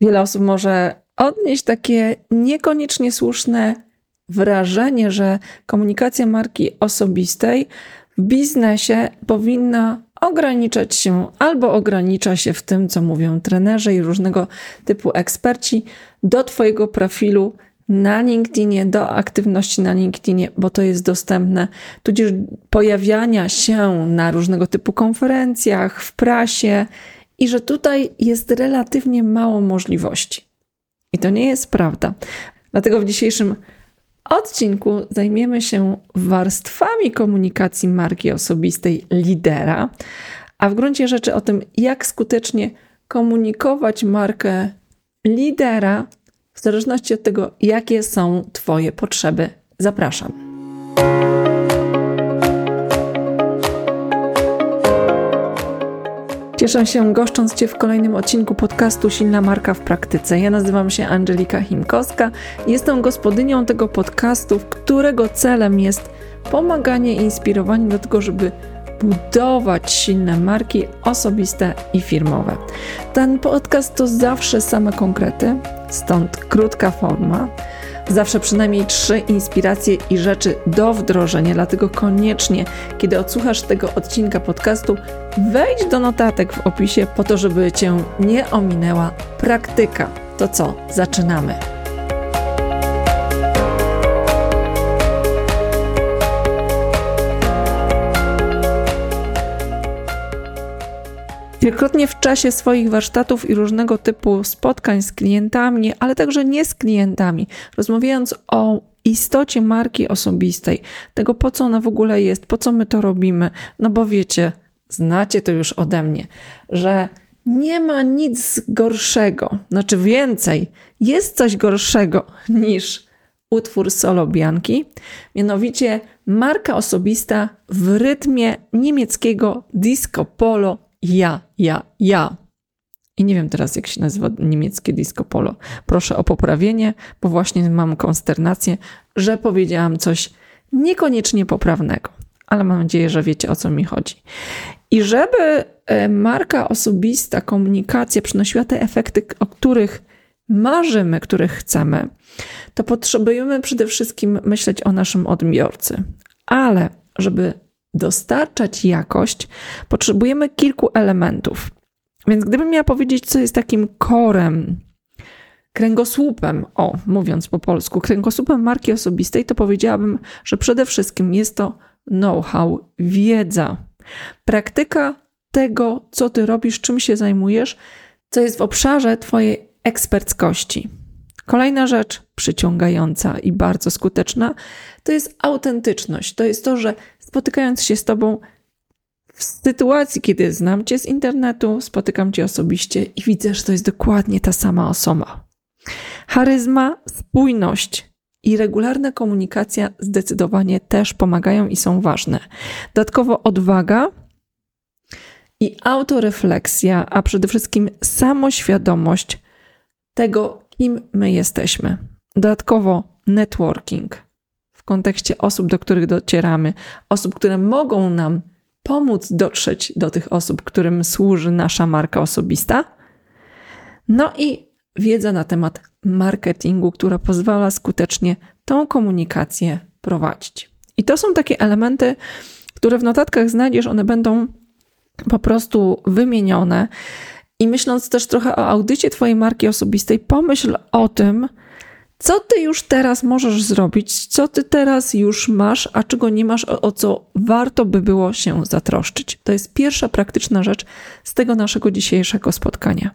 Wiele osób może odnieść takie niekoniecznie słuszne wrażenie, że komunikacja marki osobistej w biznesie powinna ograniczać się albo ogranicza się w tym, co mówią trenerzy i różnego typu eksperci, do Twojego profilu na LinkedInie, do aktywności na LinkedInie, bo to jest dostępne, tudzież pojawiania się na różnego typu konferencjach, w prasie i że tutaj jest relatywnie mało możliwości. I to nie jest prawda. Dlatego w dzisiejszym odcinku zajmiemy się warstwami komunikacji marki osobistej lidera, a w gruncie rzeczy o tym, jak skutecznie komunikować markę lidera w zależności od tego, jakie są Twoje potrzeby. Zapraszam. Cieszę się goszcząc Cię w kolejnym odcinku podcastu Silna Marka w Praktyce. Ja nazywam się Angelika Chimkowska. Jestem gospodynią tego podcastu, którego celem jest pomaganie i inspirowanie do tego, żeby budować silne marki osobiste i firmowe. Ten podcast to zawsze same konkrety, stąd krótka forma zawsze przynajmniej trzy inspiracje i rzeczy do wdrożenia, dlatego koniecznie, kiedy odsłuchasz tego odcinka podcastu, wejdź do notatek w opisie po to, żeby Cię nie ominęła praktyka. To co, zaczynamy. Wielokrotnie w czasie swoich warsztatów i różnego typu spotkań z klientami, ale także nie z klientami, rozmawiając o istocie marki osobistej, tego po co ona w ogóle jest, po co my to robimy, no bo wiecie, znacie to już ode mnie, że nie ma nic gorszego, znaczy więcej, jest coś gorszego niż utwór solo Bianki, mianowicie marka osobista w rytmie niemieckiego disco polo ja, ja, ja. I nie wiem teraz, jak się nazywa niemieckie disco polo. Proszę o poprawienie, bo właśnie mam konsternację, że powiedziałam coś niekoniecznie poprawnego. Ale mam nadzieję, że wiecie o co mi chodzi. I żeby e, marka osobista, komunikacja przynosiła te efekty, o których marzymy, których chcemy, to potrzebujemy przede wszystkim myśleć o naszym odbiorcy. Ale żeby dostarczać jakość, potrzebujemy kilku elementów. Więc gdybym miała powiedzieć, co jest takim korem, kręgosłupem, o, mówiąc po polsku, kręgosłupem marki osobistej, to powiedziałabym, że przede wszystkim jest to know-how, wiedza, praktyka tego, co ty robisz, czym się zajmujesz, co jest w obszarze twojej eksperckości. Kolejna rzecz przyciągająca i bardzo skuteczna to jest autentyczność. To jest to, że spotykając się z Tobą w sytuacji, kiedy znam Cię z internetu, spotykam Cię osobiście i widzę, że to jest dokładnie ta sama osoba. Charyzma, spójność i regularna komunikacja zdecydowanie też pomagają i są ważne. Dodatkowo odwaga i autorefleksja, a przede wszystkim samoświadomość tego, kim my jesteśmy. Dodatkowo networking w kontekście osób, do których docieramy, osób, które mogą nam pomóc dotrzeć do tych osób, którym służy nasza marka osobista. No i wiedza na temat marketingu, która pozwala skutecznie tą komunikację prowadzić. I to są takie elementy, które w notatkach znajdziesz, one będą po prostu wymienione. I myśląc też trochę o audycie Twojej marki osobistej, pomyśl o tym, co Ty już teraz możesz zrobić, co Ty teraz już masz, a czego nie masz, o, co warto by było się zatroszczyć. To jest pierwsza praktyczna rzecz z tego naszego dzisiejszego spotkania.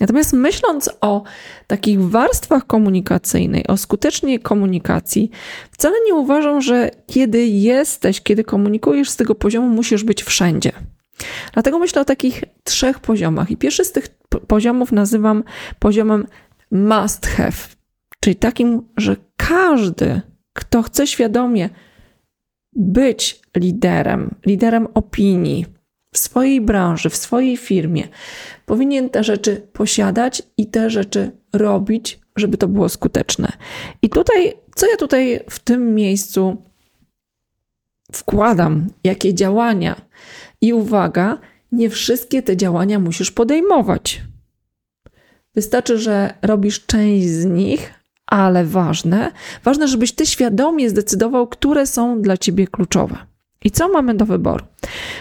Natomiast myśląc o takich warstwach komunikacyjnej, o skutecznej komunikacji, wcale nie uważam, że kiedy jesteś, kiedy komunikujesz z tego poziomu, musisz być wszędzie. Dlatego myślę o takich trzech poziomach. I pierwszy z tych poziomów nazywam poziomem must have, czyli takim, że każdy, kto chce świadomie być liderem, liderem opinii w swojej branży, w swojej firmie, powinien te rzeczy posiadać i te rzeczy robić, żeby to było skuteczne. I tutaj, co ja tutaj w tym miejscu wkładam, jakie działania i uwaga, nie wszystkie te działania musisz podejmować. Wystarczy, że robisz część z nich, ale ważne, ważne, żebyś ty świadomie zdecydował, które są dla ciebie kluczowe. I co mamy do wyboru?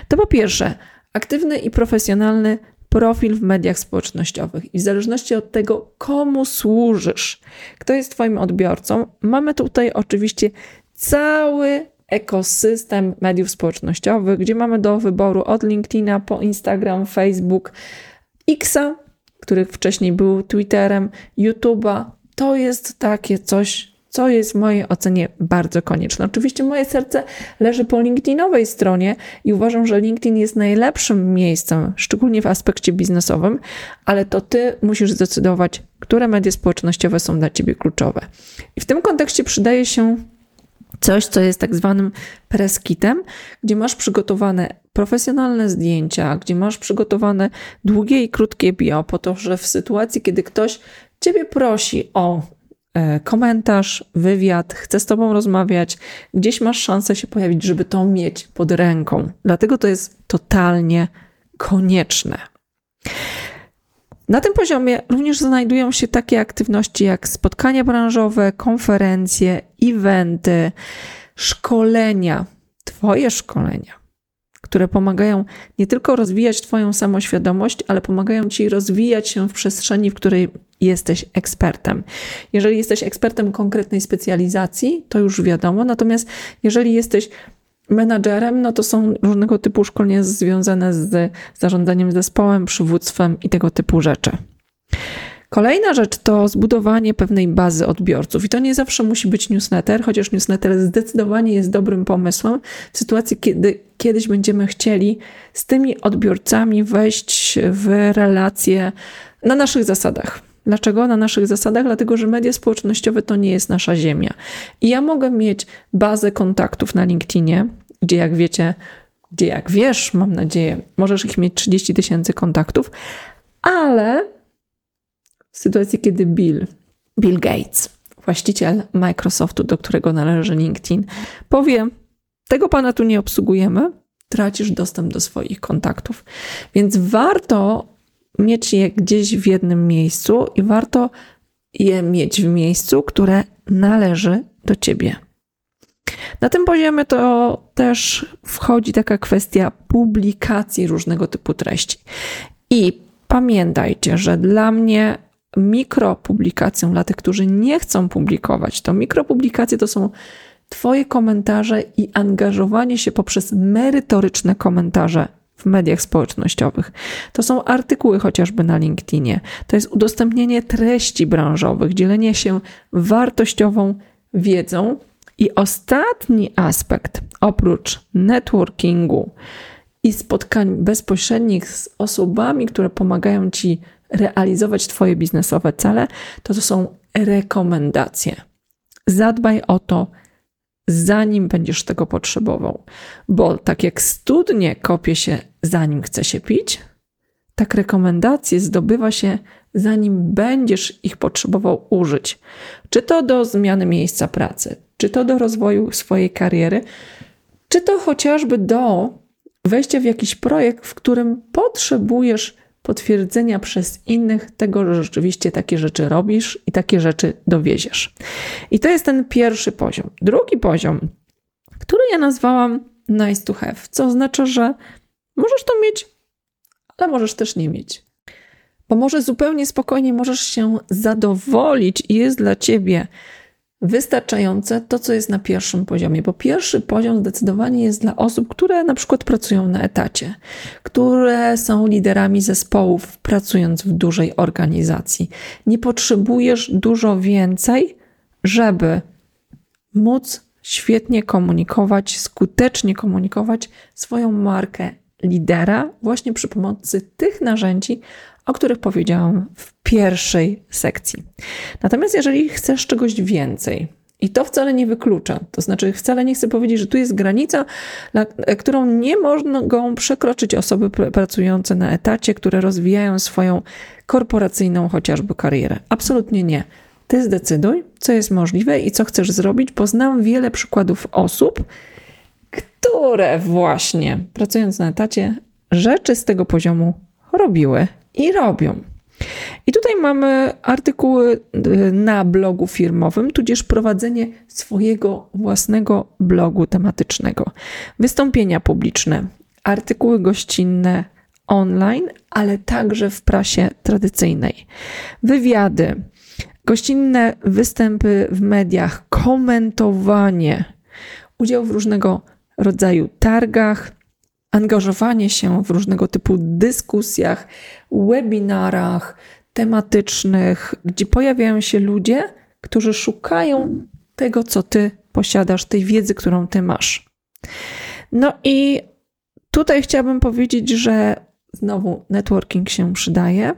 To po pierwsze, aktywny i profesjonalny profil w mediach społecznościowych. I w zależności od tego, komu służysz, kto jest Twoim odbiorcą, mamy tutaj oczywiście cały ekosystem mediów społecznościowych, gdzie mamy do wyboru od LinkedIna po Instagram, Facebook, Xa, który wcześniej był Twitterem, YouTube'a. To jest takie coś, co jest w mojej ocenie bardzo konieczne. Oczywiście moje serce leży po LinkedInowej stronie i uważam, że LinkedIn jest najlepszym miejscem, szczególnie w aspekcie biznesowym, ale to ty musisz zdecydować, które media społecznościowe są dla ciebie kluczowe. I w tym kontekście przydaje się coś, co jest tak zwanym preskitem, gdzie masz przygotowane profesjonalne zdjęcia, gdzie masz przygotowane długie i krótkie bio, po to, że w sytuacji, kiedy ktoś ciebie prosi o e, komentarz, wywiad, chce z tobą rozmawiać, gdzieś masz szansę się pojawić, żeby to mieć pod ręką. Dlatego to jest totalnie konieczne. Na tym poziomie również znajdują się takie aktywności jak spotkania branżowe, konferencje, eventy, szkolenia, Twoje szkolenia, które pomagają nie tylko rozwijać Twoją samoświadomość, ale pomagają Ci rozwijać się w przestrzeni, w której jesteś ekspertem. Jeżeli jesteś ekspertem konkretnej specjalizacji, to już wiadomo, natomiast jeżeli jesteś menadżerem, no to są różnego typu szkolenia związane z zarządzaniem zespołem, przywództwem i tego typu rzeczy. Kolejna rzecz to zbudowanie pewnej bazy odbiorców. I to nie zawsze musi być newsletter, chociaż newsletter zdecydowanie jest dobrym pomysłem w sytuacji, kiedy kiedyś będziemy chcieli z tymi odbiorcami wejść w relacje na naszych zasadach. Dlaczego? Na naszych zasadach, dlatego że media społecznościowe to nie jest nasza ziemia. I ja mogę mieć bazę kontaktów na LinkedInie, gdzie jak wiecie, gdzie jak wiesz, mam nadzieję, możesz ich mieć 30 tysięcy kontaktów, ale sytuacji, kiedy Bill, Bill Gates, właściciel Microsoftu, do którego należy LinkedIn, powie: Tego pana tu nie obsługujemy, tracisz dostęp do swoich kontaktów. Więc warto mieć je gdzieś w jednym miejscu i warto je mieć w miejscu, które należy do ciebie. Na tym poziomie to też wchodzi taka kwestia publikacji różnego typu treści. I pamiętajcie, że dla mnie mikropublikacją, dla tych, którzy nie chcą publikować, to mikropublikacje to są Twoje komentarze i angażowanie się poprzez merytoryczne komentarze w mediach społecznościowych. To są artykuły chociażby na LinkedInie. To jest udostępnienie treści branżowych, dzielenie się wartościową wiedzą. I ostatni aspekt, oprócz networkingu i spotkań bezpośrednich z osobami, które pomagają Ci realizować Twoje biznesowe cele, to to są rekomendacje. Zadbaj o to, zanim będziesz tego potrzebował. Bo tak jak studnie kopie się, zanim chce się pić, tak rekomendacje zdobywa się, zanim będziesz ich potrzebował użyć. Czy to do zmiany miejsca pracy, czy to do rozwoju swojej kariery, czy to chociażby do wejścia w jakiś projekt, w którym potrzebujesz potwierdzenia przez innych tego, że rzeczywiście takie rzeczy robisz i takie rzeczy dowieziesz. I to jest ten pierwszy poziom. Drugi poziom, który ja nazwałam nice to have, co oznacza, że możesz to mieć, ale możesz też nie mieć. Bo może zupełnie spokojnie możesz się zadowolić i jest dla ciebie wystarczające to, co jest na pierwszym poziomie, bo pierwszy poziom zdecydowanie jest dla osób, które na przykład pracują na etacie, które są liderami zespołów, pracując w dużej organizacji. Nie potrzebujesz dużo więcej, żeby móc świetnie komunikować, skutecznie komunikować swoją markę lidera właśnie przy pomocy tych narzędzi, o których powiedziałam w pierwszej sekcji. Natomiast jeżeli chcesz czegoś więcej, i to wcale nie wyklucza, to znaczy wcale nie chcę powiedzieć, że tu jest granica, na, którą nie mogą przekroczyć osoby pracujące na etacie, które rozwijają swoją korporacyjną chociażby karierę. Absolutnie nie. Ty zdecyduj, co jest możliwe i co chcesz zrobić, bo znam wiele przykładów osób, które właśnie pracując na etacie rzeczy z tego poziomu robiły i robią. I tutaj mamy artykuły y, na blogu firmowym, tudzież prowadzenie swojego własnego blogu tematycznego, wystąpienia publiczne, artykuły gościnne online, ale także w prasie tradycyjnej, wywiady, gościnne występy w mediach, komentowanie, udział w różnego rodzaju targach, angażowanie się w różnego typu dyskusjach, webinarach tematycznych, gdzie pojawiają się ludzie, którzy szukają tego, co ty posiadasz, tej wiedzy, którą ty masz. No i tutaj chciałabym powiedzieć, że znowu networking się przydaje.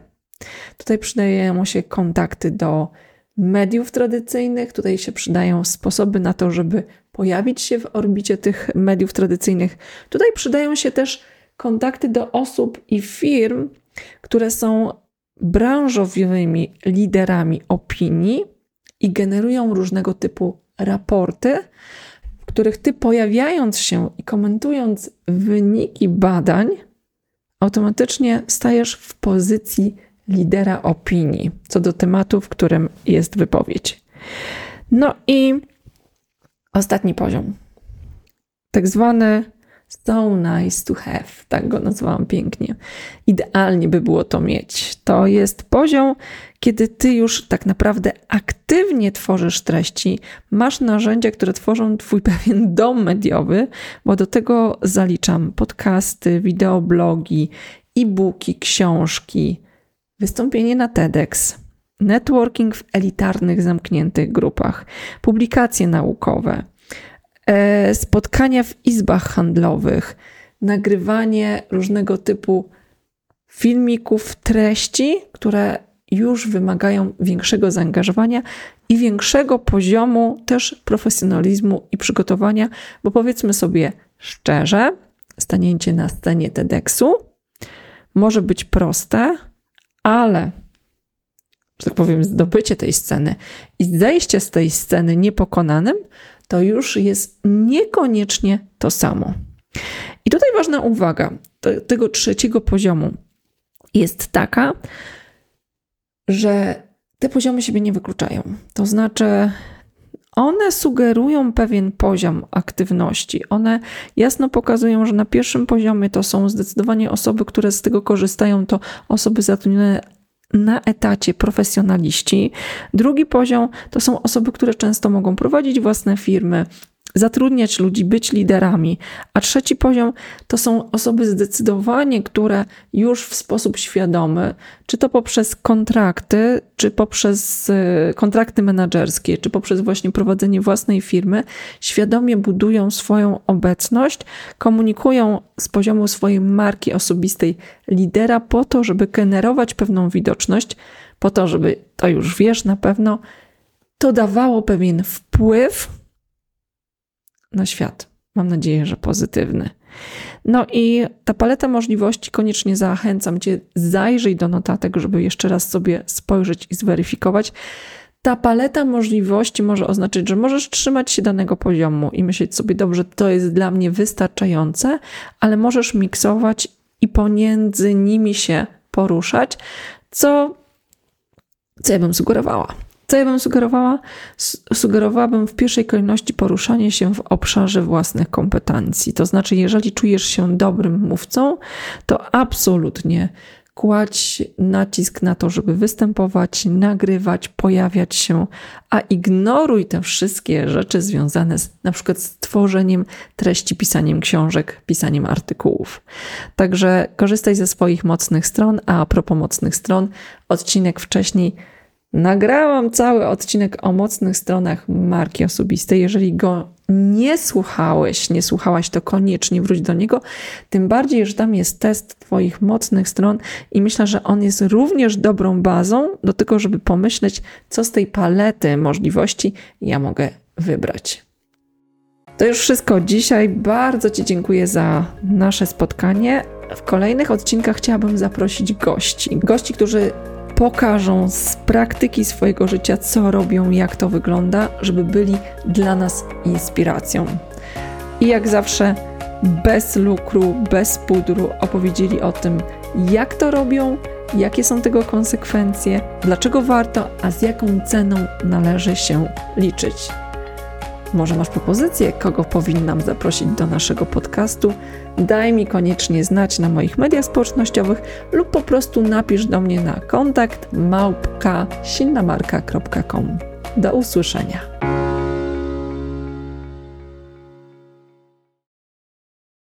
Tutaj przydają się kontakty do mediów tradycyjnych, tutaj się przydają sposoby na to, żeby pojawić się w orbicie tych mediów tradycyjnych. Tutaj przydają się też kontakty do osób i firm, które są branżowymi liderami opinii i generują różnego typu raporty, w których ty pojawiając się i komentując wyniki badań, automatycznie stajesz w pozycji lidera opinii co do tematu, w którym jest wypowiedź. No i ostatni poziom. Tak zwany so nice to have, tak go nazwałam pięknie. Idealnie by było to mieć. To jest poziom, kiedy ty już tak naprawdę aktywnie tworzysz treści, masz narzędzia, które tworzą twój pewien dom mediowy, bo do tego zaliczam podcasty, wideoblogi, e-booki, książki, wystąpienie na TEDx, networking w elitarnych, zamkniętych grupach, publikacje naukowe, e, spotkania w izbach handlowych, nagrywanie różnego typu filmików, treści, które już wymagają większego zaangażowania i większego poziomu też profesjonalizmu i przygotowania, bo powiedzmy sobie szczerze, stanięcie na scenie TEDxu może być proste, ale, że tak powiem, zdobycie tej sceny i zejście z tej sceny niepokonanym, to już jest niekoniecznie to samo. I tutaj ważna uwaga tego trzeciego poziomu jest taka, że te poziomy siebie nie wykluczają. To znaczy, one sugerują pewien poziom aktywności. One jasno pokazują, że na pierwszym poziomie to są zdecydowanie osoby, które z tego korzystają, to osoby zatrudnione na etacie profesjonaliści. Drugi poziom to są osoby, które często mogą prowadzić własne firmy, zatrudniać ludzi, być liderami. A trzeci poziom to są osoby zdecydowanie, które już w sposób świadomy, czy to poprzez kontrakty, czy poprzez y, kontrakty menedżerskie, czy poprzez właśnie prowadzenie własnej firmy, świadomie budują swoją obecność, komunikują z poziomu swojej marki osobistej lidera po to, żeby generować pewną widoczność, po to, żeby to już wiesz na pewno, to dawało pewien wpływ na świat. Mam nadzieję, że pozytywny. No i ta paleta możliwości koniecznie zachęcam Cię, zajrzyj do notatek, żeby jeszcze raz sobie spojrzeć i zweryfikować. Ta paleta możliwości może oznaczać, że możesz trzymać się danego poziomu i myśleć sobie, dobrze, to jest dla mnie wystarczające, ale możesz miksować i pomiędzy nimi się poruszać, co, co ja bym sugerowała. Co ja bym sugerowała? Sugerowałabym w pierwszej kolejności poruszanie się w obszarze własnych kompetencji. To znaczy, jeżeli czujesz się dobrym mówcą, to absolutnie kładź nacisk na to, żeby występować, nagrywać, pojawiać się, a ignoruj te wszystkie rzeczy związane z na przykład z tworzeniem treści, pisaniem książek, pisaniem artykułów. Także korzystaj ze swoich mocnych stron, a a propos mocnych stron, odcinek wcześniej Nagrałam cały odcinek o mocnych stronach marki osobistej. Jeżeli go nie słuchałeś, nie słuchałaś, to koniecznie wróć do niego. Tym bardziej, że tam jest test Twoich mocnych stron i myślę, że on jest również dobrą bazą do tego, żeby pomyśleć, co z tej palety możliwości ja mogę wybrać. To już wszystko dzisiaj. Bardzo Ci dziękuję za nasze spotkanie. W kolejnych odcinkach chciałabym zaprosić gości. Gości, którzy pokażą z praktyki swojego życia, co robią, jak to wygląda, żeby byli dla nas inspiracją. I jak zawsze, bez lukru, bez pudru opowiedzieli o tym, jak to robią jakie są tego konsekwencje, dlaczego warto, a z jaką ceną należy się liczyć. Może masz propozycję, kogo powinnam zaprosić do naszego podcastu? Daj mi koniecznie znać na moich mediach społecznościowych lub po prostu napisz do mnie na kontakt małpka silnamarka.com. Do usłyszenia.